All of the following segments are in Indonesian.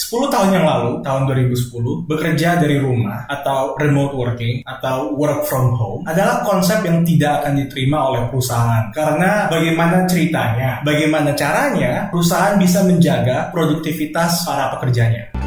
10 tahun yang lalu, tahun 2010, bekerja dari rumah atau remote working atau work from home adalah konsep yang tidak akan diterima oleh perusahaan. Karena bagaimana ceritanya, bagaimana caranya perusahaan bisa menjaga produktivitas para pekerjanya.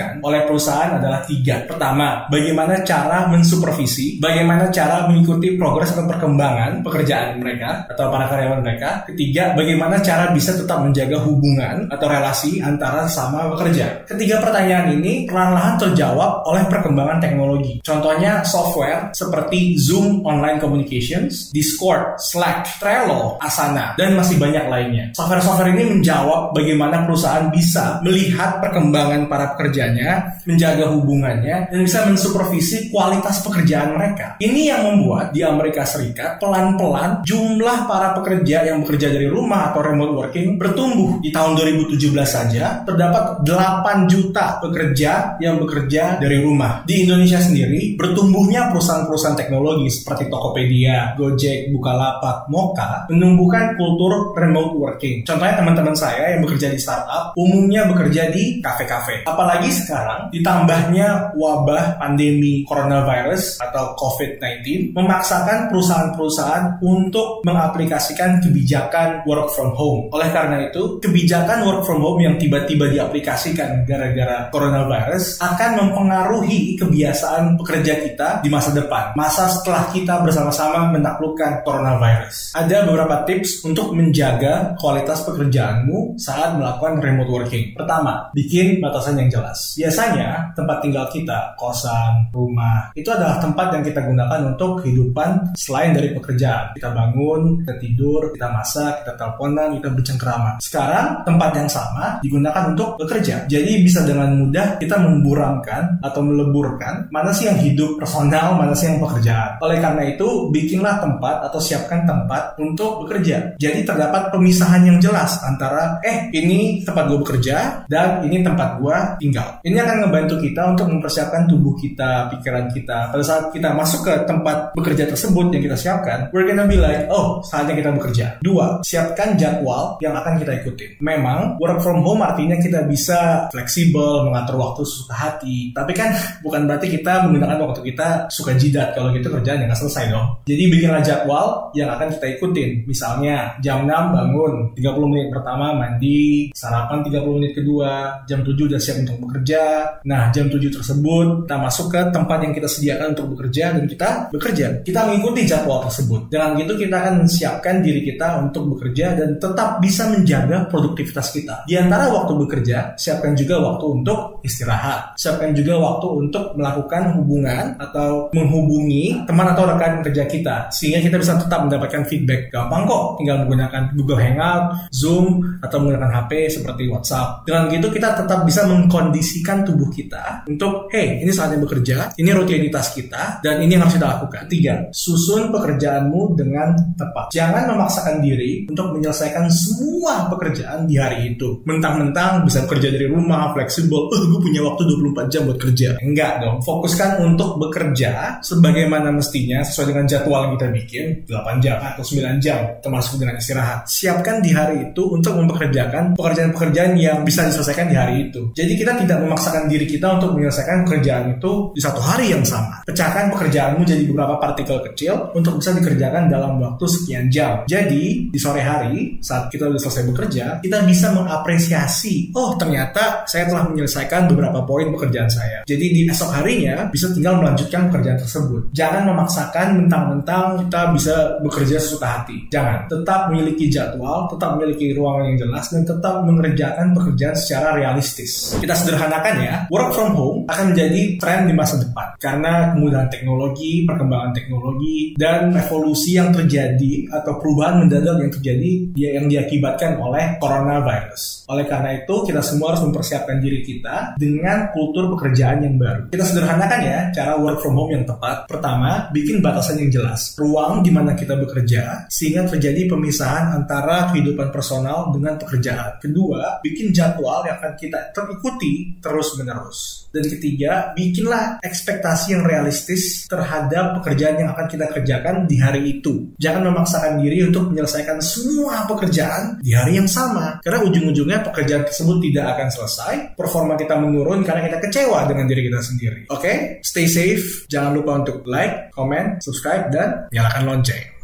Diajukan oleh perusahaan adalah tiga. Pertama, bagaimana cara mensupervisi, bagaimana cara mengikuti progres atau perkembangan pekerjaan mereka atau para karyawan mereka. Ketiga, bagaimana cara bisa tetap menjaga hubungan atau relasi antara sama pekerja. Ketiga pertanyaan ini perlahan-lahan terjawab oleh perkembangan teknologi. Contohnya software seperti Zoom Online Communications, Discord, Slack, Trello, Asana, dan masih banyak lainnya. Software-software ini menjawab bagaimana perusahaan bisa melihat perkembangan para menjaga hubungannya, dan bisa mensupervisi kualitas pekerjaan mereka. Ini yang membuat di Amerika Serikat pelan-pelan jumlah para pekerja yang bekerja dari rumah atau remote working bertumbuh. Di tahun 2017 saja terdapat 8 juta pekerja yang bekerja dari rumah. Di Indonesia sendiri bertumbuhnya perusahaan-perusahaan teknologi seperti Tokopedia, Gojek, Bukalapak, Moka menumbuhkan kultur remote working. Contohnya teman-teman saya yang bekerja di startup umumnya bekerja di kafe-kafe. Apalagi sekarang ditambahnya wabah pandemi coronavirus atau COVID-19 memaksakan perusahaan-perusahaan untuk mengaplikasikan kebijakan work from home. Oleh karena itu, kebijakan work from home yang tiba-tiba diaplikasikan gara-gara coronavirus akan mempengaruhi kebiasaan pekerja kita di masa depan. Masa setelah kita bersama-sama menaklukkan coronavirus. Ada beberapa tips untuk menjaga kualitas pekerjaanmu saat melakukan remote working. Pertama, bikin batasan yang jelas. Biasanya tempat tinggal kita, kosan, rumah, itu adalah tempat yang kita gunakan untuk kehidupan selain dari pekerjaan. Kita bangun, kita tidur, kita masak, kita teleponan, kita bercengkrama. Sekarang tempat yang sama digunakan untuk bekerja. Jadi bisa dengan mudah kita memburamkan atau meleburkan mana sih yang hidup personal, mana sih yang pekerjaan. Oleh karena itu, bikinlah tempat atau siapkan tempat untuk bekerja. Jadi terdapat pemisahan yang jelas antara eh ini tempat gue bekerja dan ini tempat gua tinggal. Ini akan membantu kita untuk mempersiapkan tubuh kita, pikiran kita. Pada saat kita masuk ke tempat bekerja tersebut yang kita siapkan, we're gonna be like, oh, saatnya kita bekerja. Dua, siapkan jadwal yang akan kita ikuti. Memang, work from home artinya kita bisa fleksibel, mengatur waktu suka hati. Tapi kan bukan berarti kita menggunakan waktu kita suka jidat. Kalau gitu kerjaan nggak selesai dong. Jadi bikinlah jadwal yang akan kita ikutin. Misalnya, jam 6 bangun, 30 menit pertama mandi, sarapan 30 menit kedua, jam 7 udah siap untuk bekerja. Nah, jam 7 tersebut kita masuk ke tempat yang kita sediakan untuk bekerja dan kita bekerja. Kita mengikuti jadwal tersebut. Dengan gitu kita akan siapkan diri kita untuk bekerja dan tetap bisa menjaga produktivitas kita. Di antara waktu bekerja, siapkan juga waktu untuk istirahat. Siapkan juga waktu untuk melakukan hubungan atau menghubungi teman atau rekan kerja kita sehingga kita bisa tetap mendapatkan feedback. Gampang kok, tinggal menggunakan Google Hangout, Zoom atau menggunakan HP seperti WhatsApp. Dengan gitu kita tetap bisa mengkondisikan tubuh kita untuk, hey, ini saatnya bekerja, ini rutinitas kita, dan ini yang harus kita lakukan. Tiga, susun pekerjaanmu dengan tepat. Jangan memaksakan diri untuk menyelesaikan semua pekerjaan di hari itu. Mentang-mentang bisa bekerja dari rumah, fleksibel, oh, gue punya waktu 24 jam buat kerja. Enggak dong, fokuskan untuk bekerja sebagaimana mestinya sesuai dengan jadwal yang kita bikin, 8 jam atau 9 jam, termasuk dengan istirahat. Siapkan di hari itu untuk mempekerjakan pekerjaan-pekerjaan yang bisa diselesaikan di hari itu. Jadi kita tidak memaksakan diri kita untuk menyelesaikan pekerjaan itu di satu hari yang sama. Pecahkan pekerjaanmu jadi beberapa partikel kecil untuk bisa dikerjakan dalam waktu sekian jam. Jadi di sore hari saat kita sudah selesai bekerja, kita bisa mengapresiasi, oh ternyata saya telah menyelesaikan beberapa poin pekerjaan saya. Jadi di esok harinya bisa tinggal melanjutkan pekerjaan tersebut. Jangan memaksakan mentang-mentang kita bisa bekerja sesuka hati. Jangan. Tetap memiliki jadwal, tetap memiliki ruangan yang jelas, dan tetap mengerjakan pekerjaan secara realistis. Kita sederhanakan ya, work from home akan menjadi tren di masa depan karena kemudahan teknologi, perkembangan teknologi, dan revolusi yang terjadi atau perubahan mendadak yang terjadi yang diakibatkan oleh coronavirus. Oleh karena itu, kita semua harus mempersiapkan diri kita dengan kultur pekerjaan yang baru. Kita sederhanakan ya, cara work from home yang tepat. Pertama, bikin batasan yang jelas. Ruang di mana kita bekerja, sehingga terjadi pemisahan antara kehidupan personal dengan pekerjaan. Kedua, bikin jadwal yang akan kita terikuti terus-menerus. Dan ketiga, bikinlah ekspektasi yang realistis terhadap pekerjaan yang akan kita kerjakan di hari itu. Jangan memaksakan diri untuk menyelesaikan semua pekerjaan di hari yang sama. Karena ujung-ujungnya pekerjaan tersebut tidak akan selesai, performa kita menurun karena kita kecewa dengan diri kita sendiri. Oke, okay? stay safe. Jangan lupa untuk like, comment, subscribe, dan nyalakan lonceng.